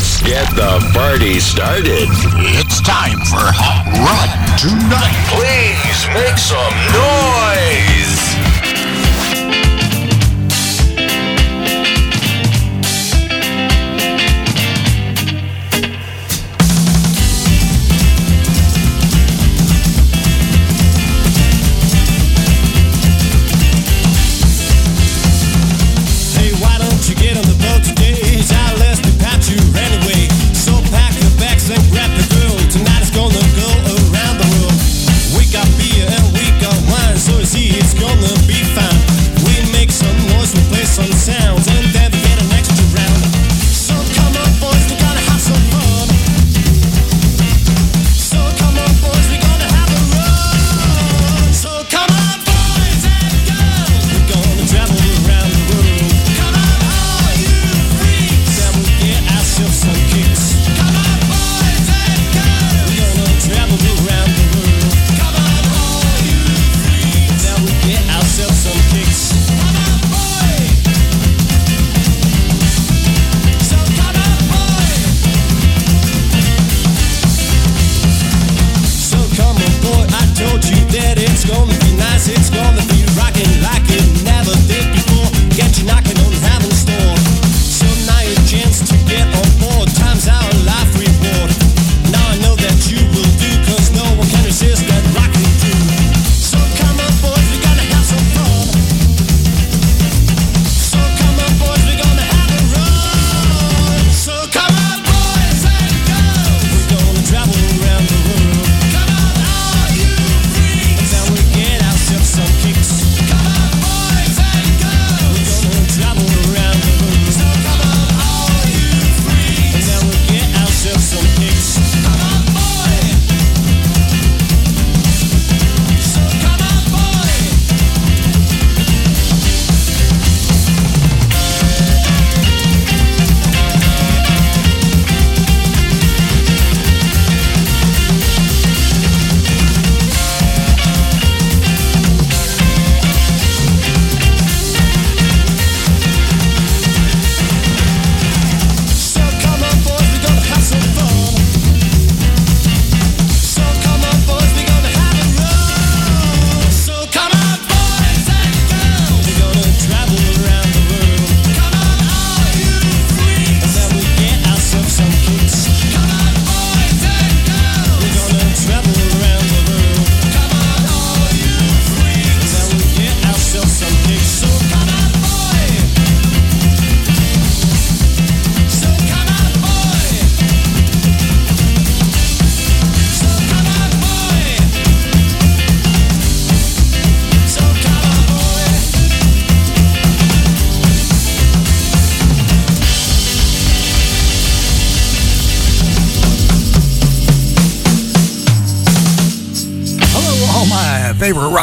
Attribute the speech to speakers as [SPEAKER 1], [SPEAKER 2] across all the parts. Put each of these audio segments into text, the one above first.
[SPEAKER 1] Let's get the party started.
[SPEAKER 2] It's time for Hot Rod Tonight.
[SPEAKER 1] Please make some noise.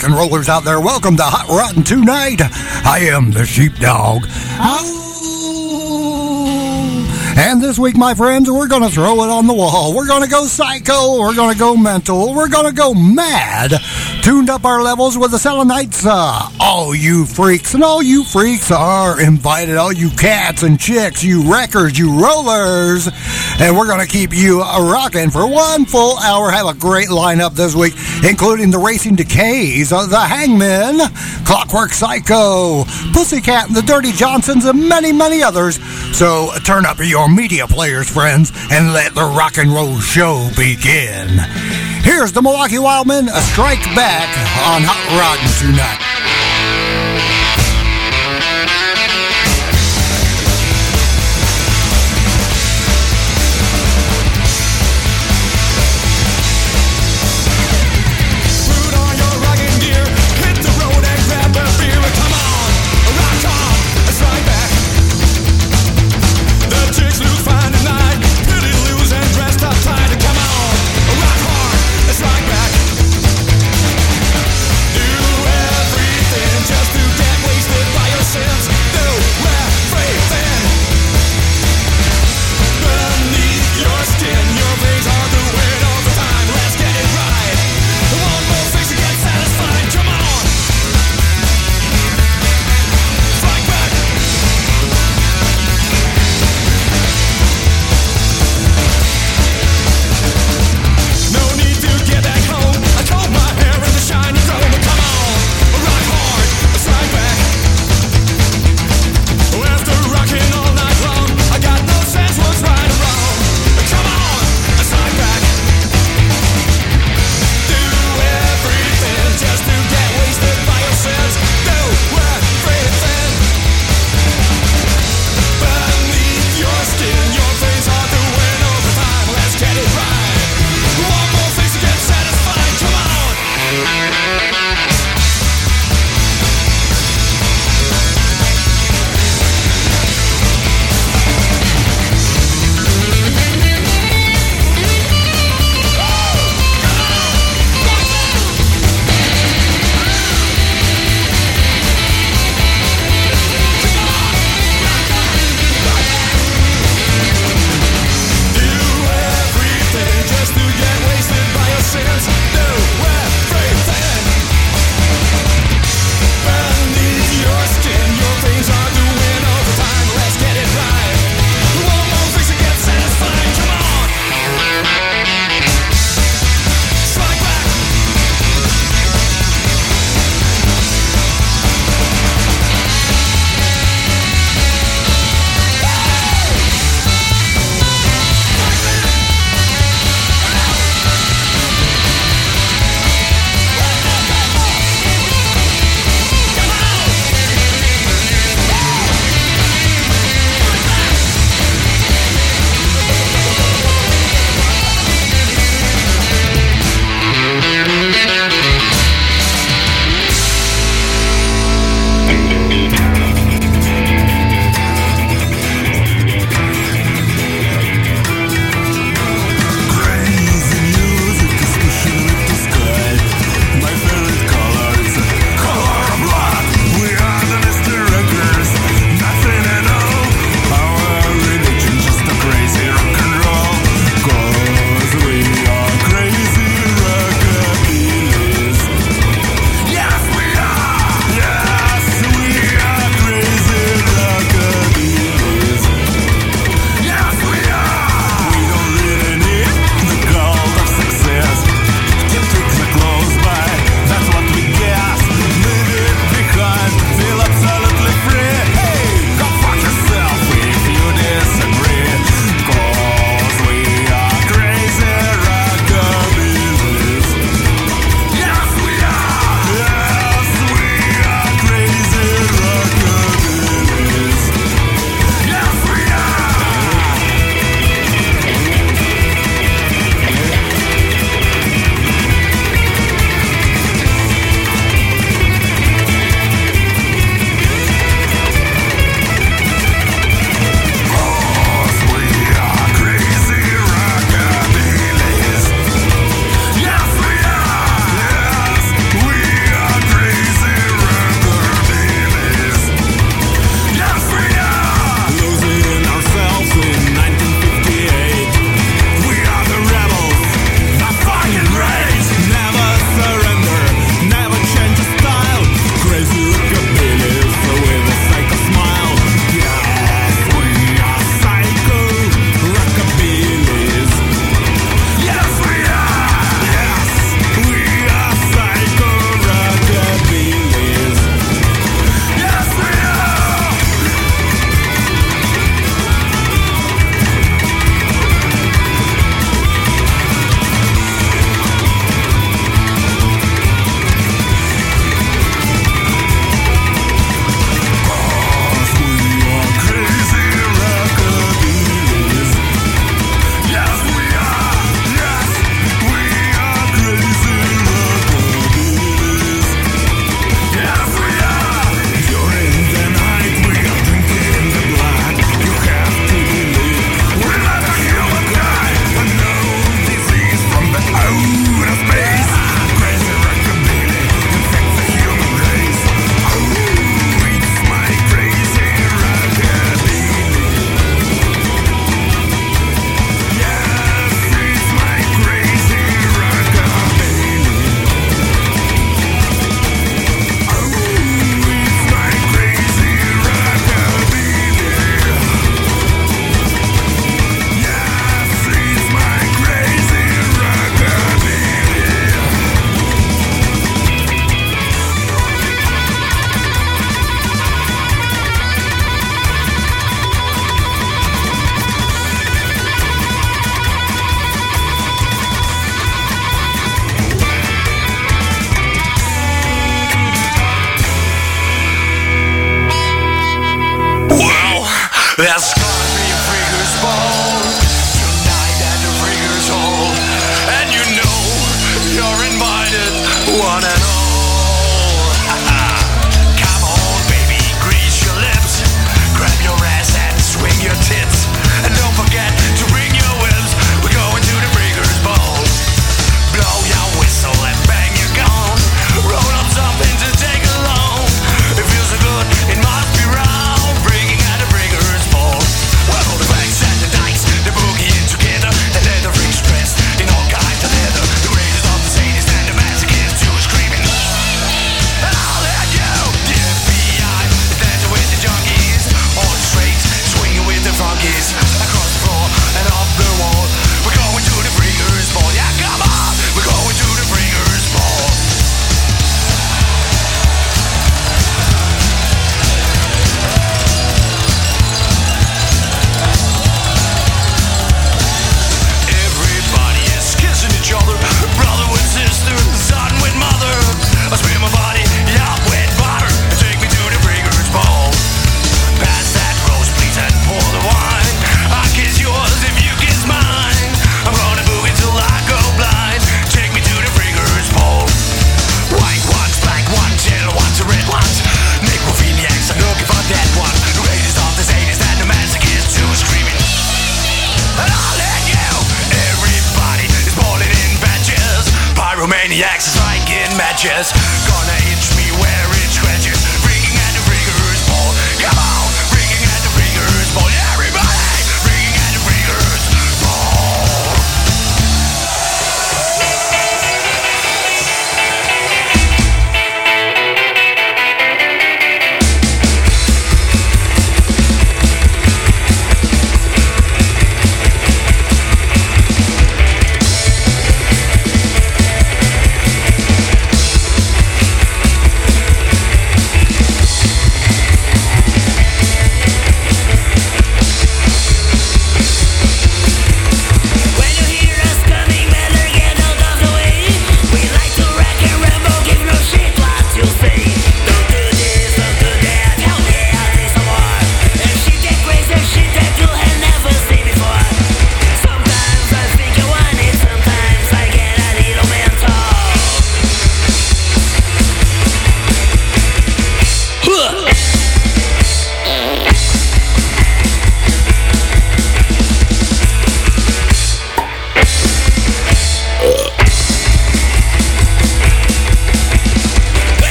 [SPEAKER 3] rock and rollers out there, welcome to Hot Roddin' Tonight. I am the sheepdog. Oh. And this week, my friends, we're going to throw it on the wall. We're going to go psycho. We're going to go mental. We're going to go mad. Tuned up our levels with the Selenites. Uh, all you freaks, and all you freaks are invited, all you cats and chicks, you wreckers, you rollers. And we're going to keep you rocking for one full hour. Have a great lineup this week, including the Racing Decays, the Hangmen, Clockwork Psycho, Pussycat and the Dirty Johnsons, and many, many others. So turn up your media players, friends, and let the rock and roll show begin. Here's the Milwaukee Wildmen, a strike back on Hot Roddin' tonight.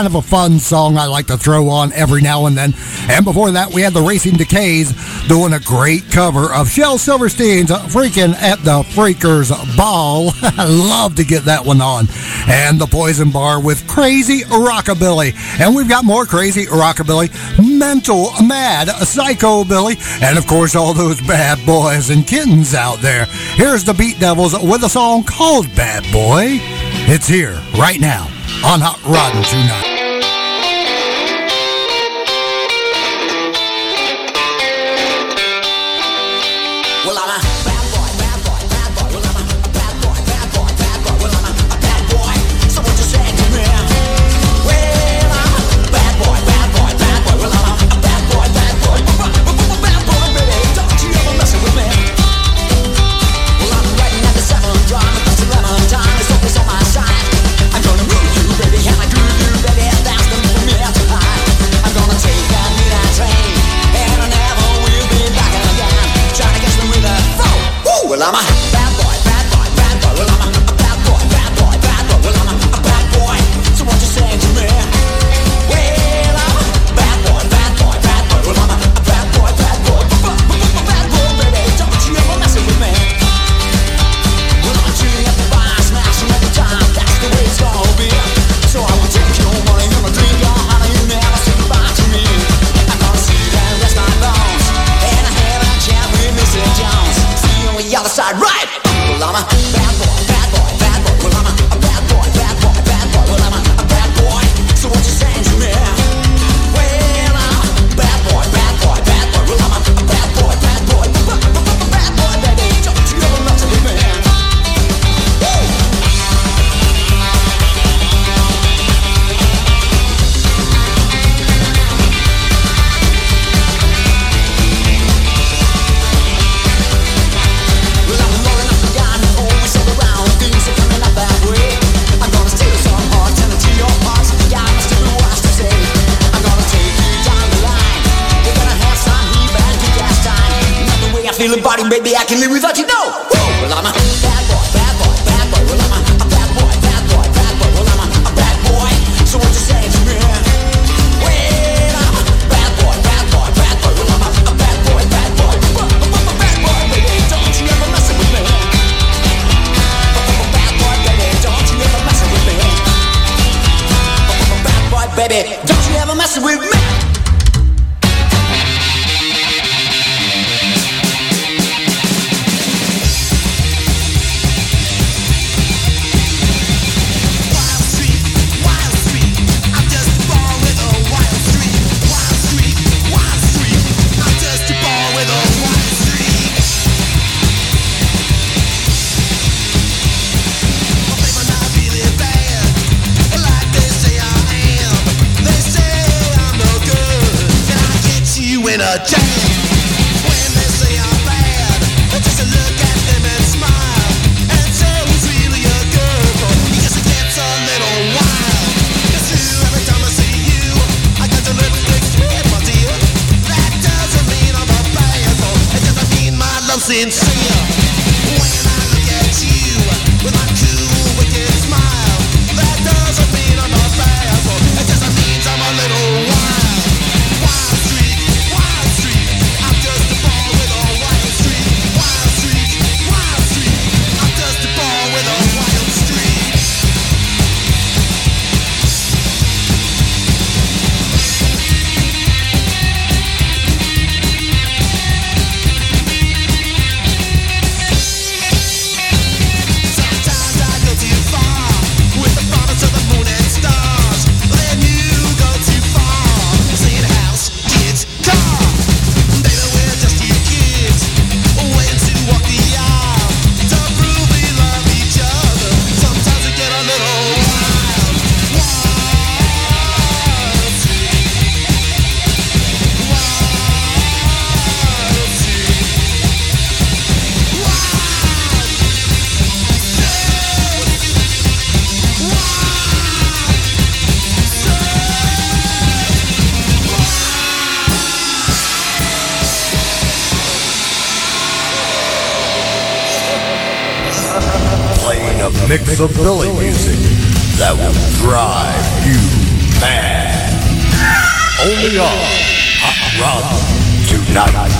[SPEAKER 3] Kind of a fun song I like to throw on every now and then. And before that, we had the Racing Decays doing a great cover of Shel Silverstein's Freaking at the Freakers Ball. I love to get that one on. And the Poison Bar with Crazy Rockabilly. And we've got more Crazy Rockabilly, Mental Mad Psychobilly, and of course, all those bad boys and kittens out there. Here's the Beat Devils with a song called Bad Boy. It's here right now on Hot Roddin' tonight.
[SPEAKER 4] the
[SPEAKER 5] Philly music that will drive you mad. Only on Hot Rod tonight.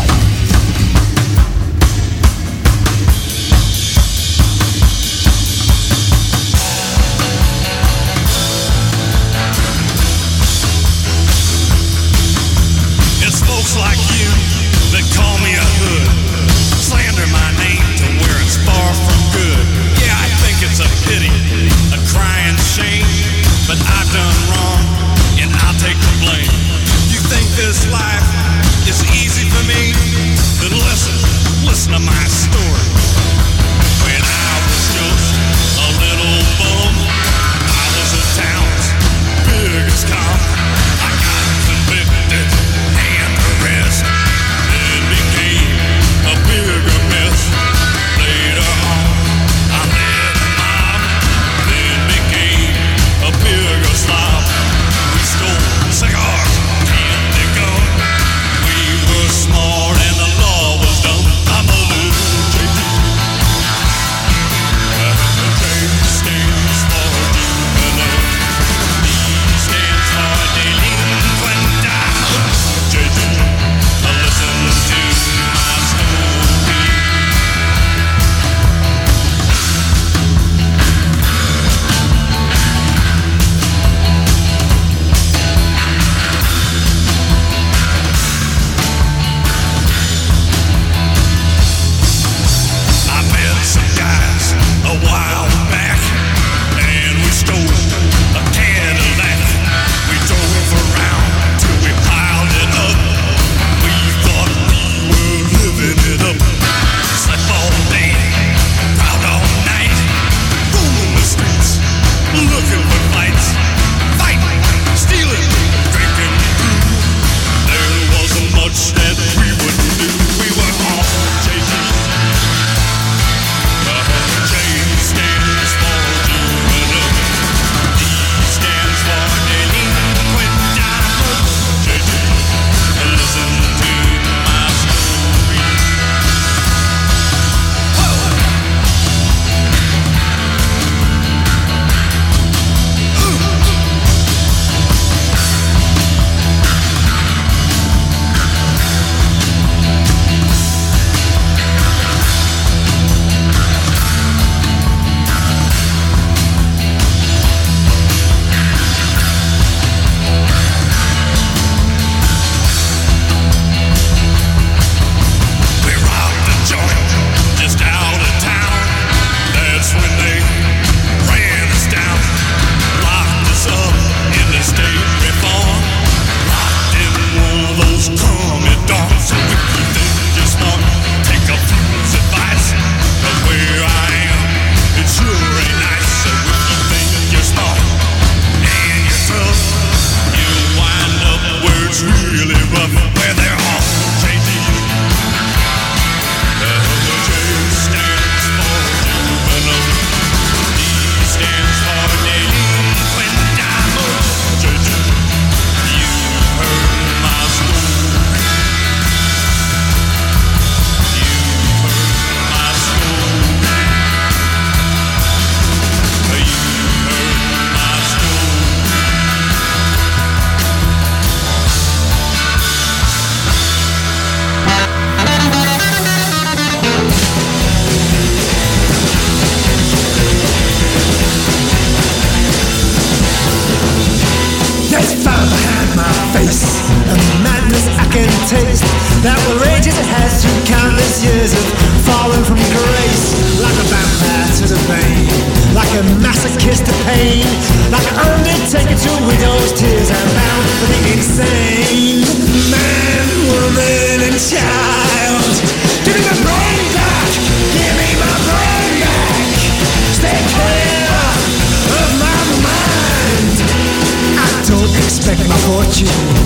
[SPEAKER 6] My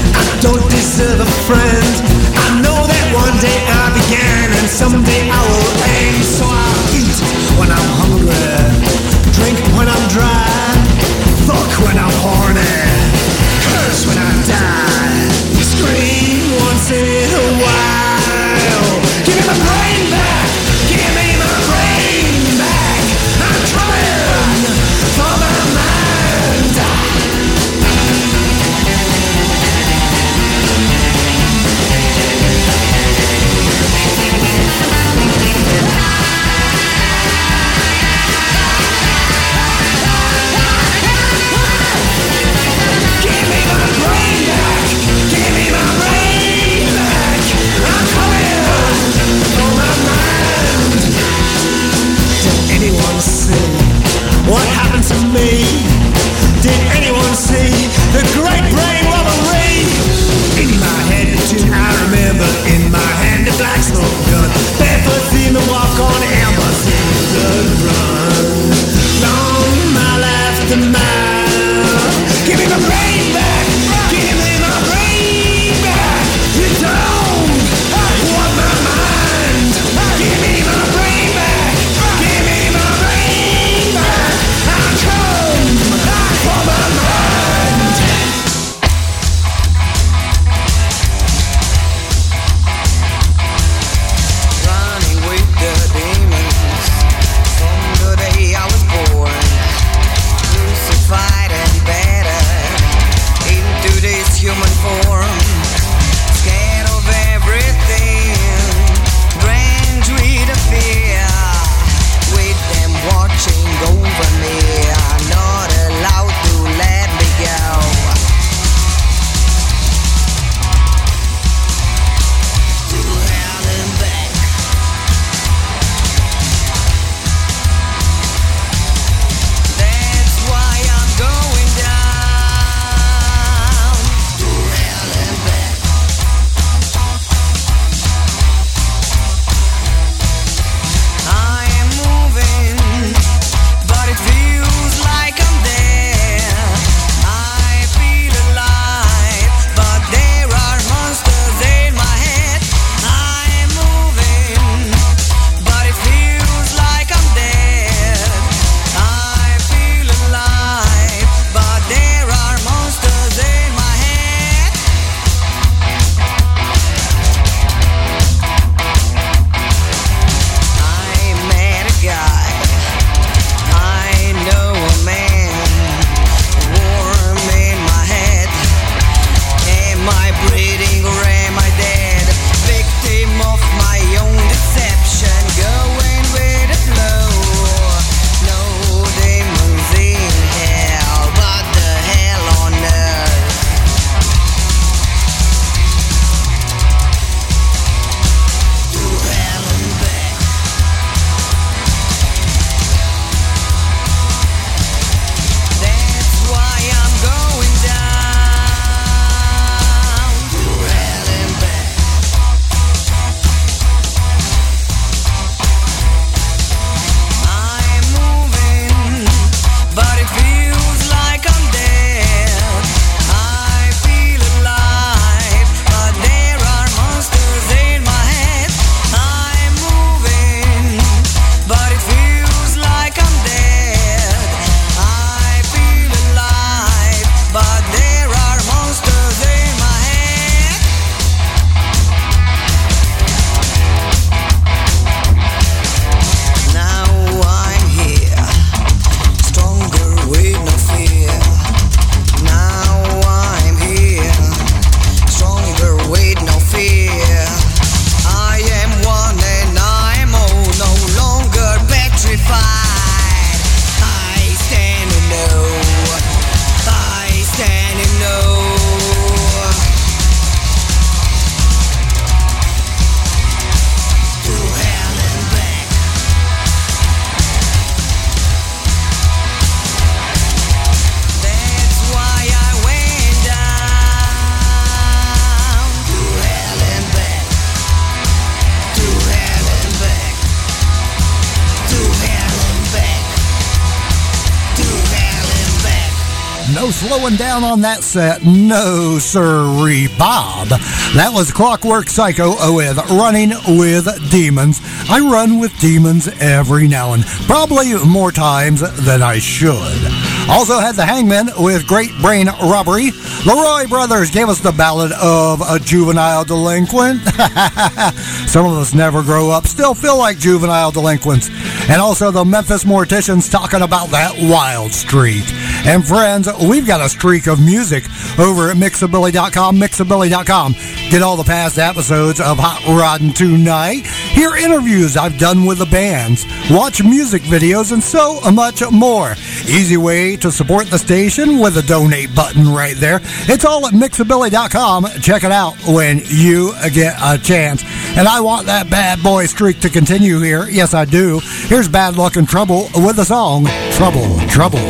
[SPEAKER 3] Slowing down on that set. No, sirree, Bob. That was Clockwork Psycho with Running with Demons. I run with demons every now and probably more times than I should. Also had the Hangmen with Great Brain Robbery. Leroy Brothers gave us the ballad of a juvenile delinquent. Some of us never grow up, still feel like juvenile delinquents. And also the Memphis Morticians talking about that wild streak. And friends, we've got a streak of music over at mixabilly.com, mixabilly.com. Get all the past episodes of Hot Roddin' Tonight. Hear interviews I've done with the bands. Watch music videos and so much more. Easy way to support the station with a donate button right there. It's all at mixabilly.com. Check it out when you get a chance. And I want that bad boy streak to continue here. Yes, I do. Here's Bad Luck and Trouble with the song Trouble, Trouble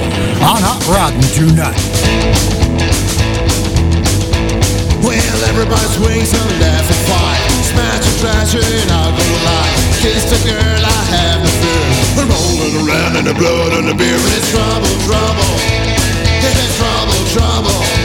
[SPEAKER 3] on Hot Roddin' Tonight.
[SPEAKER 7] Well, everybody swings and laugh and fight. Smash and trash and live. Kiss the girl I have no fear. Rolling around in the blood and the beer. It's trouble, trouble. It's trouble, trouble.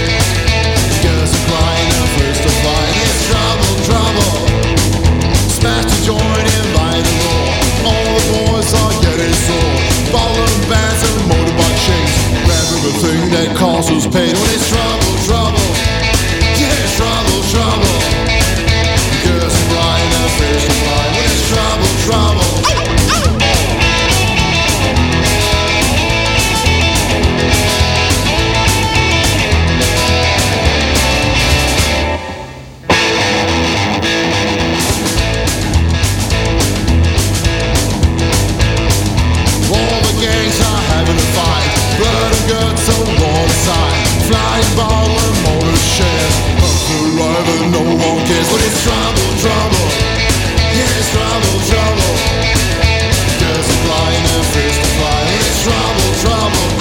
[SPEAKER 7] Grab everything that causes pain. When it's trouble, trouble. Yeah, it's trouble, trouble. Girls out first to fight. When it's trouble, trouble. Flying ball and motor shares. Up live no one cares. But it's trouble, trouble. Yeah, it's trouble, trouble. Girls are flying and fish to fly. It's trouble, trouble.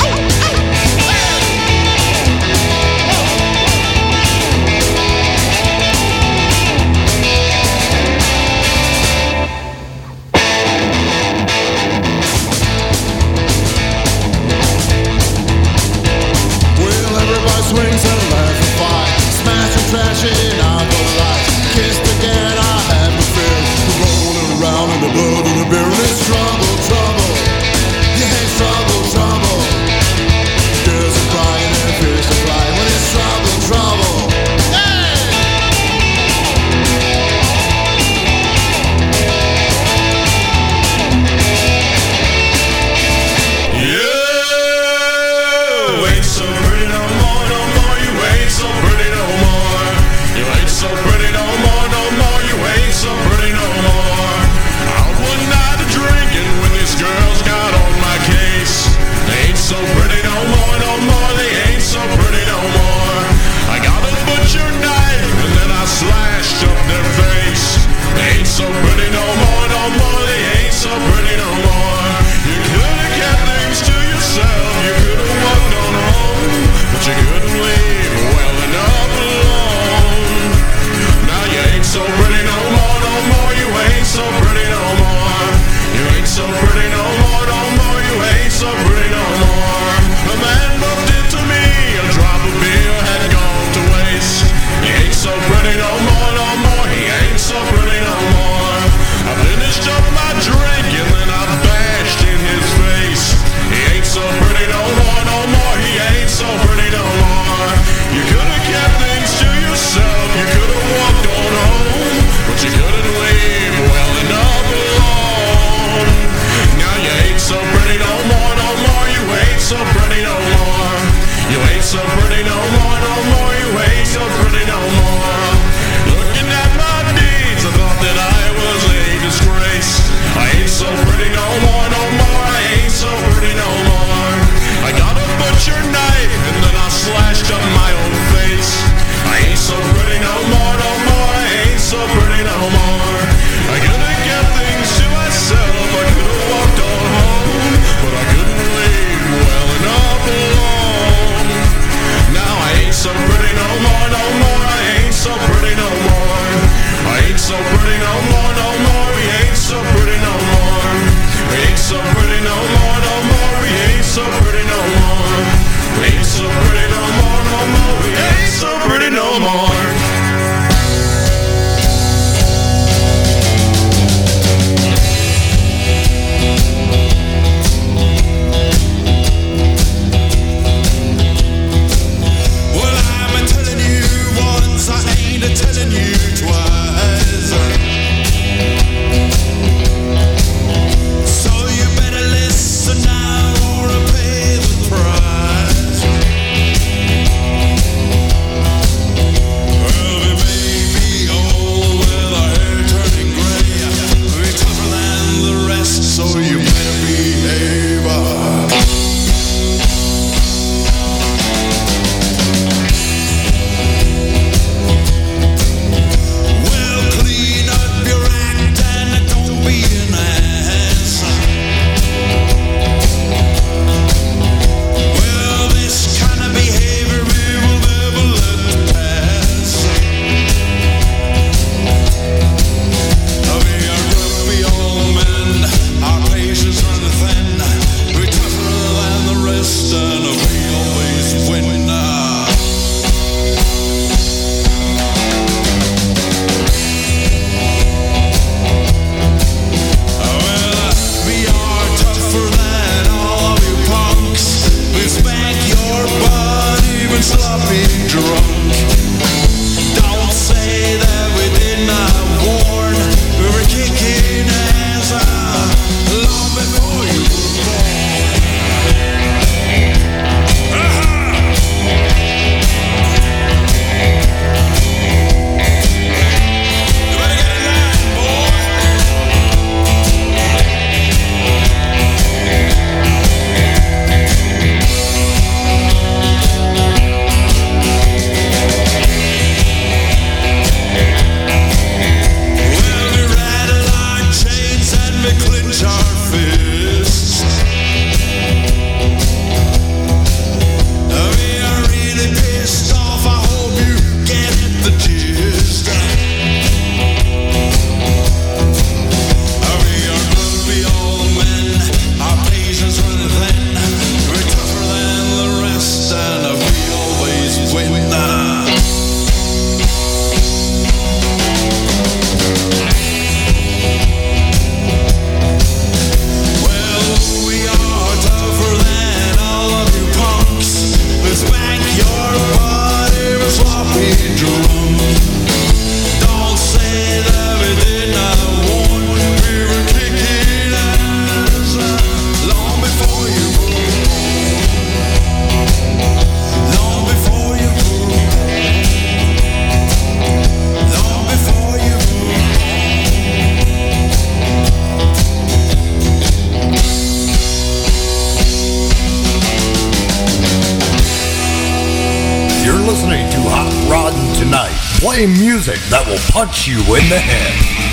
[SPEAKER 5] Play music that will punch you in the head.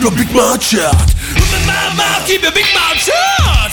[SPEAKER 8] keep your big mouth shut. Keep your big mouth shut.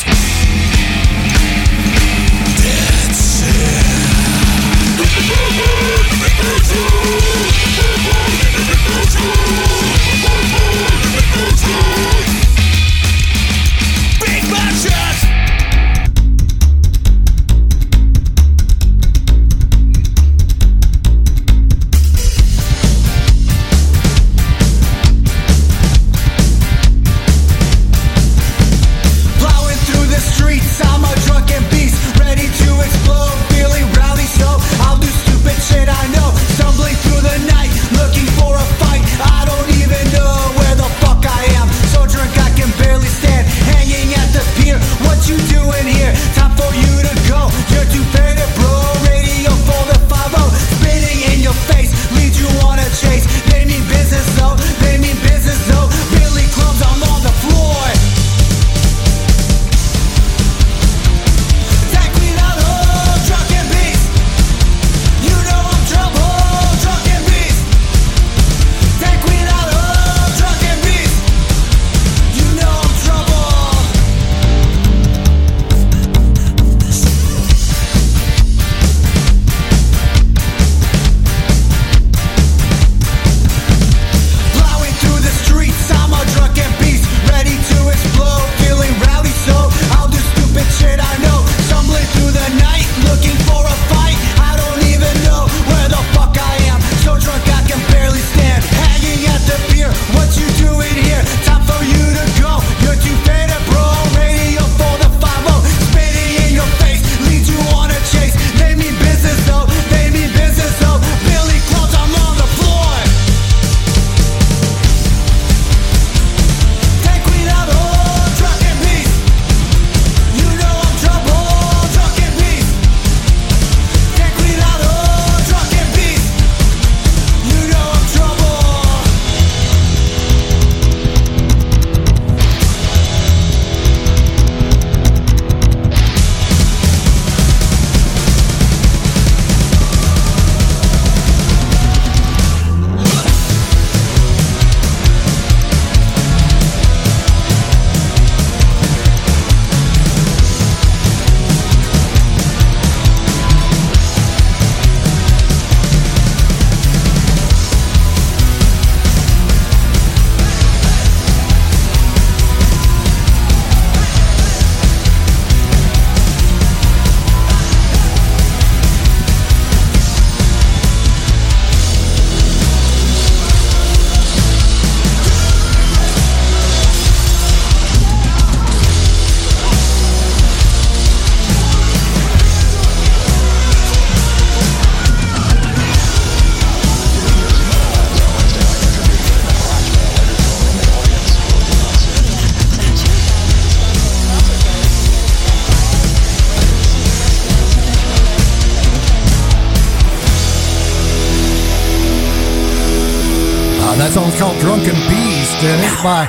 [SPEAKER 8] And it's
[SPEAKER 9] by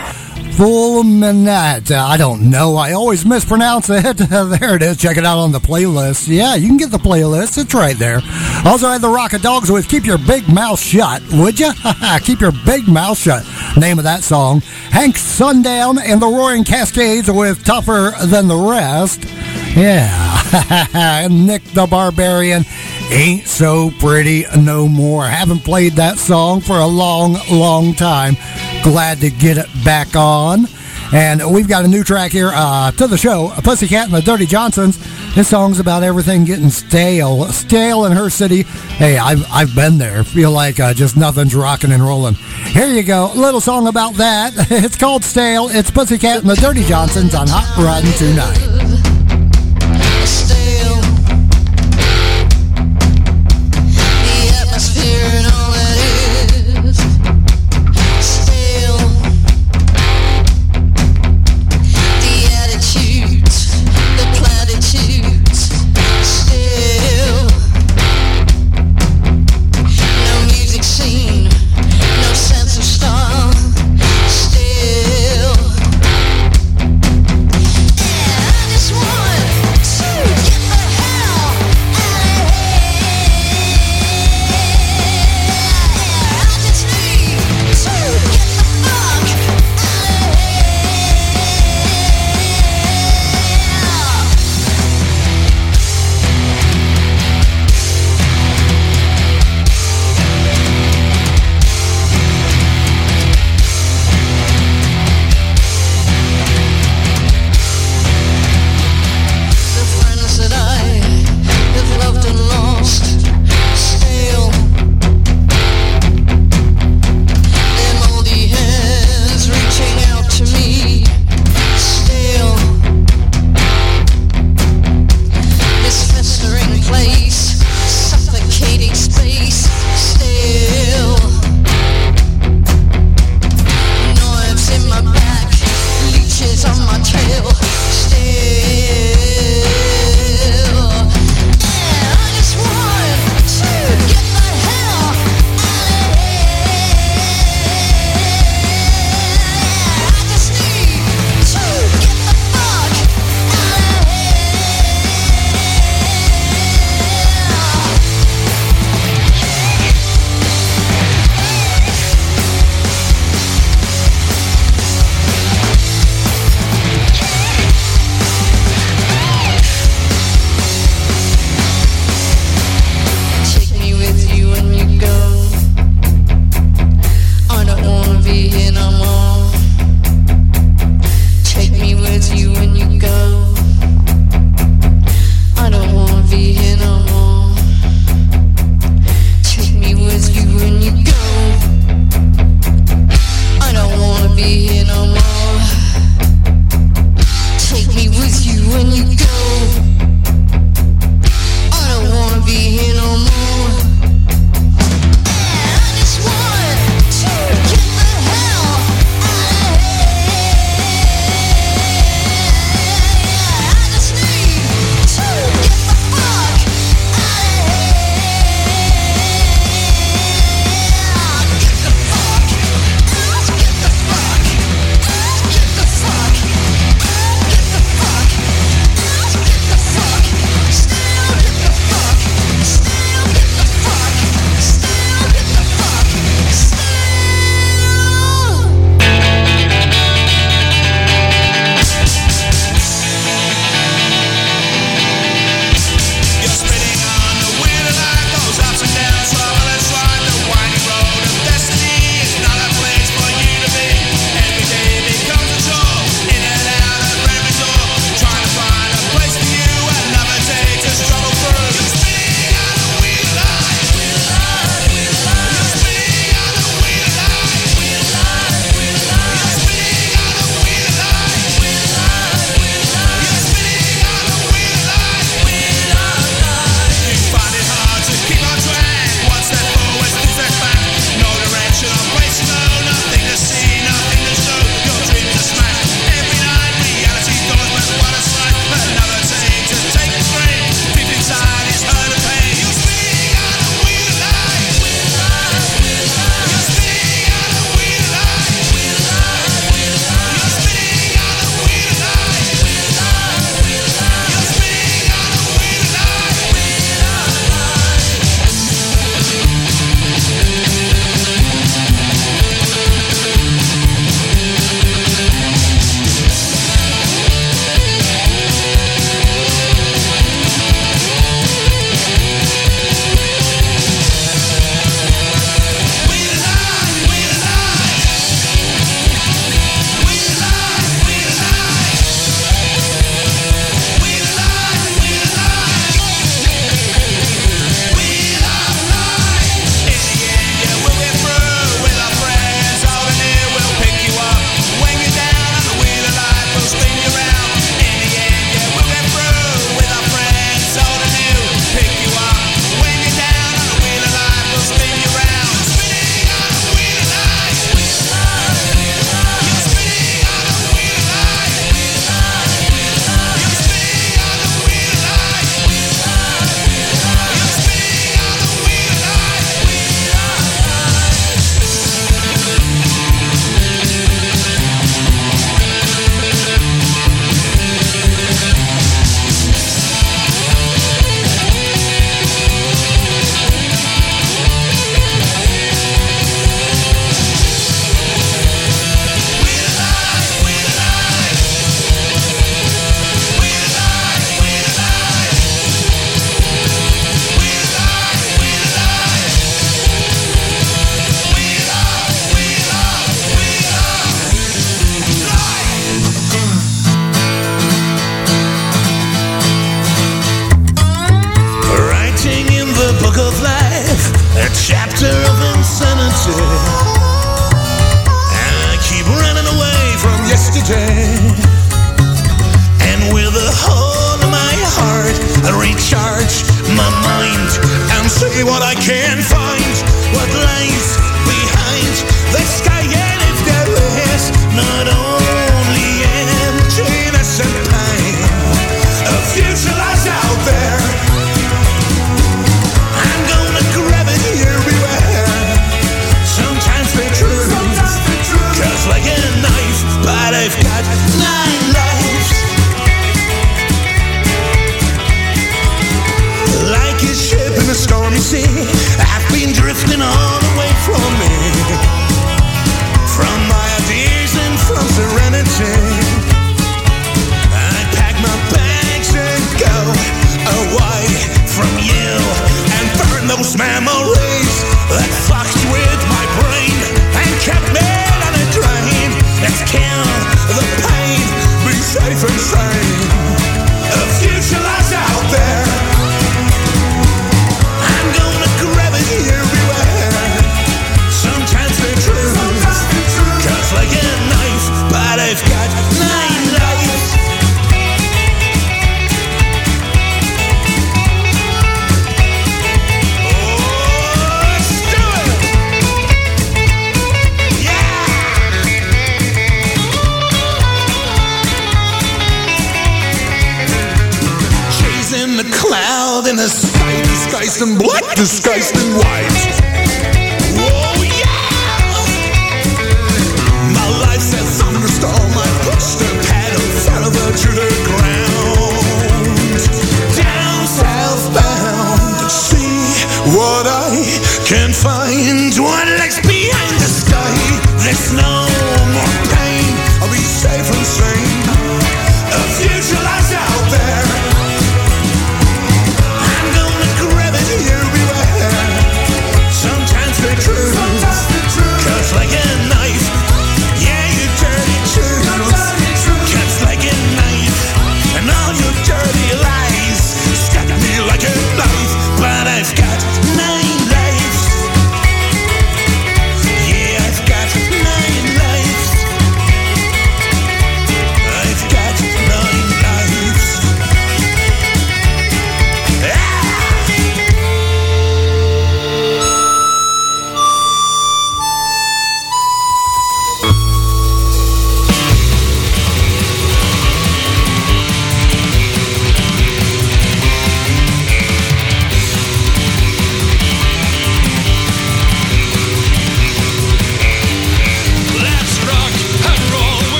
[SPEAKER 9] Fulminat. Uh, I don't know. I always mispronounce it. there it is. Check it out on the playlist. Yeah, you can get the playlist. It's right there. Also I had the Rocket Dogs with Keep Your Big Mouth Shut, would you? Keep Your Big Mouth Shut. Name of that song. Hank Sundown and the Roaring Cascades with Tougher Than the Rest. Yeah. and Nick the Barbarian ain't so pretty no more. Haven't played that song for a long, long time. Glad to get it back on. And we've got a new track here uh, to the show, Pussycat and the Dirty Johnsons. This song's about everything getting stale. Stale in her city. Hey, I've, I've been there. Feel like uh, just nothing's rocking and rolling. Here you go. Little song about that. It's called Stale. It's Pussycat and the Dirty Johnsons on Hot Roddin' Tonight.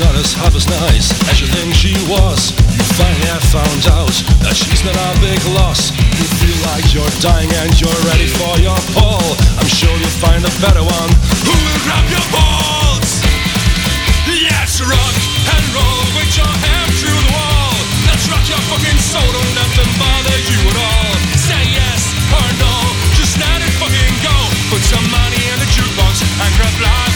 [SPEAKER 10] not as half as nice as you think she was. You finally have found out that she's not a big loss. You feel like you're dying and you're ready for your fall. I'm sure you'll find a better one who will grab your balls. Let's rock and roll with your hand through the wall. Let's rock your fucking soul, don't let them bother you at all. Say yes or no, just let it fucking go. Put some money in the jukebox and grab life.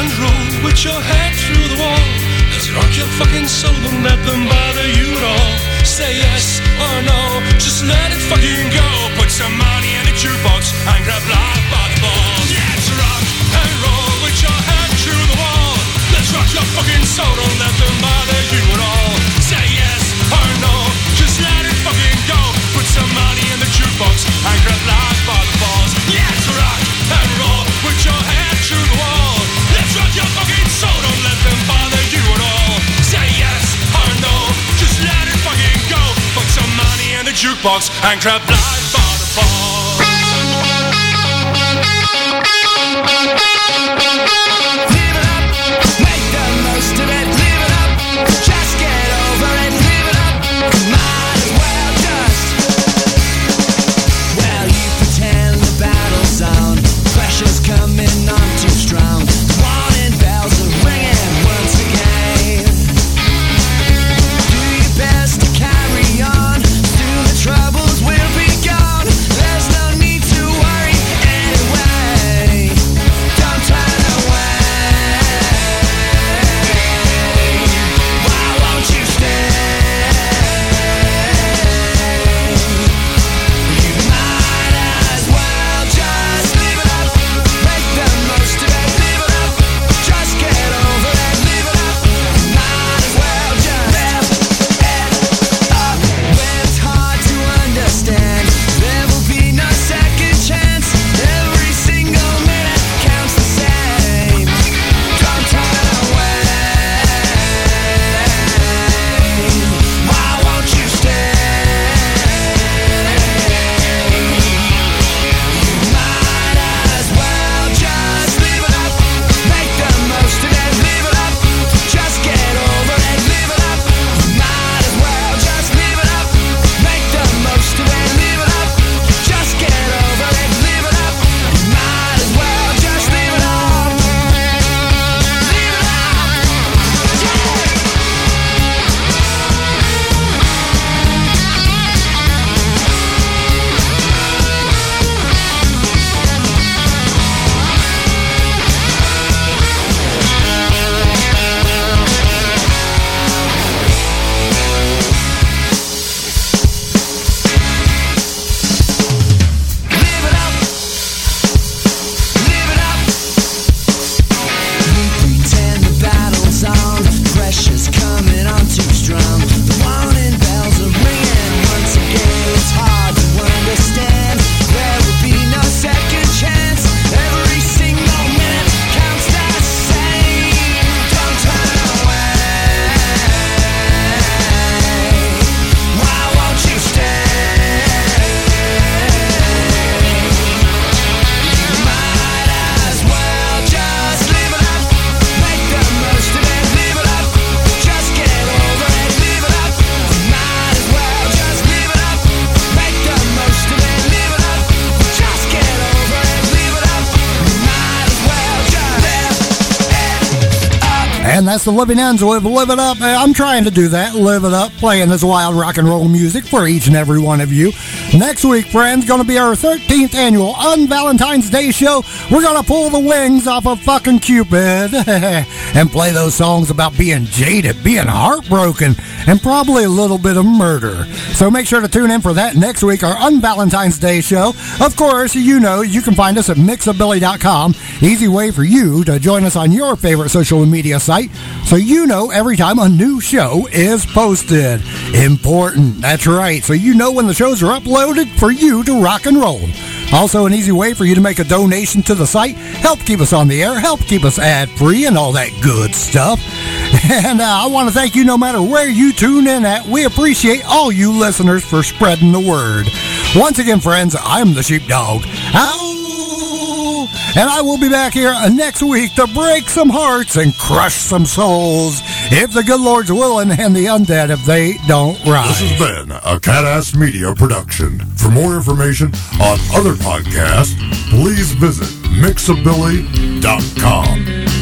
[SPEAKER 10] and roll with your head through the wall. Let's rock your fucking soul don't let them bother you at all. Say yes or no, just let it fucking go. Put some money in a jukebox and grab life by the balls. Let's rock and roll with your head through the wall. Let's rock your fucking soul, don't let them bother you at all. jukebox and grab life by the balls.
[SPEAKER 3] That's the Living Ends with Live It Up. Uh, I'm trying to do that, live it up, playing this wild rock and roll music for each and every one of you. Next week, friends, going to be our 13th annual Un Valentine's Day show. We're going to pull the wings off of fucking Cupid and play those songs about being jaded, being heartbroken, and probably a little bit of murder. So make sure to tune in for that next week, our Un Valentine's Day show. Of course, you know you can find us at mixabilly.com. Easy way for you to join us on your favorite social media site so you know every time a new show is posted. Important, that's right. So you know when the shows are uploaded for you to rock and roll. Also, an easy way for you to make a donation to the site, help keep us on the air, help keep us ad free, and all that good stuff. And uh, I want to thank you no matter where you tune in at. We appreciate all you listeners for spreading the word. Once again, friends, I'm the sheepdog. And I will be back here next week to break some hearts and crush some souls. If the good Lord's willing, and the undead if they don't rise.
[SPEAKER 11] This has been a Catass Media production. For more information on other podcasts, please visit mixabilly.com.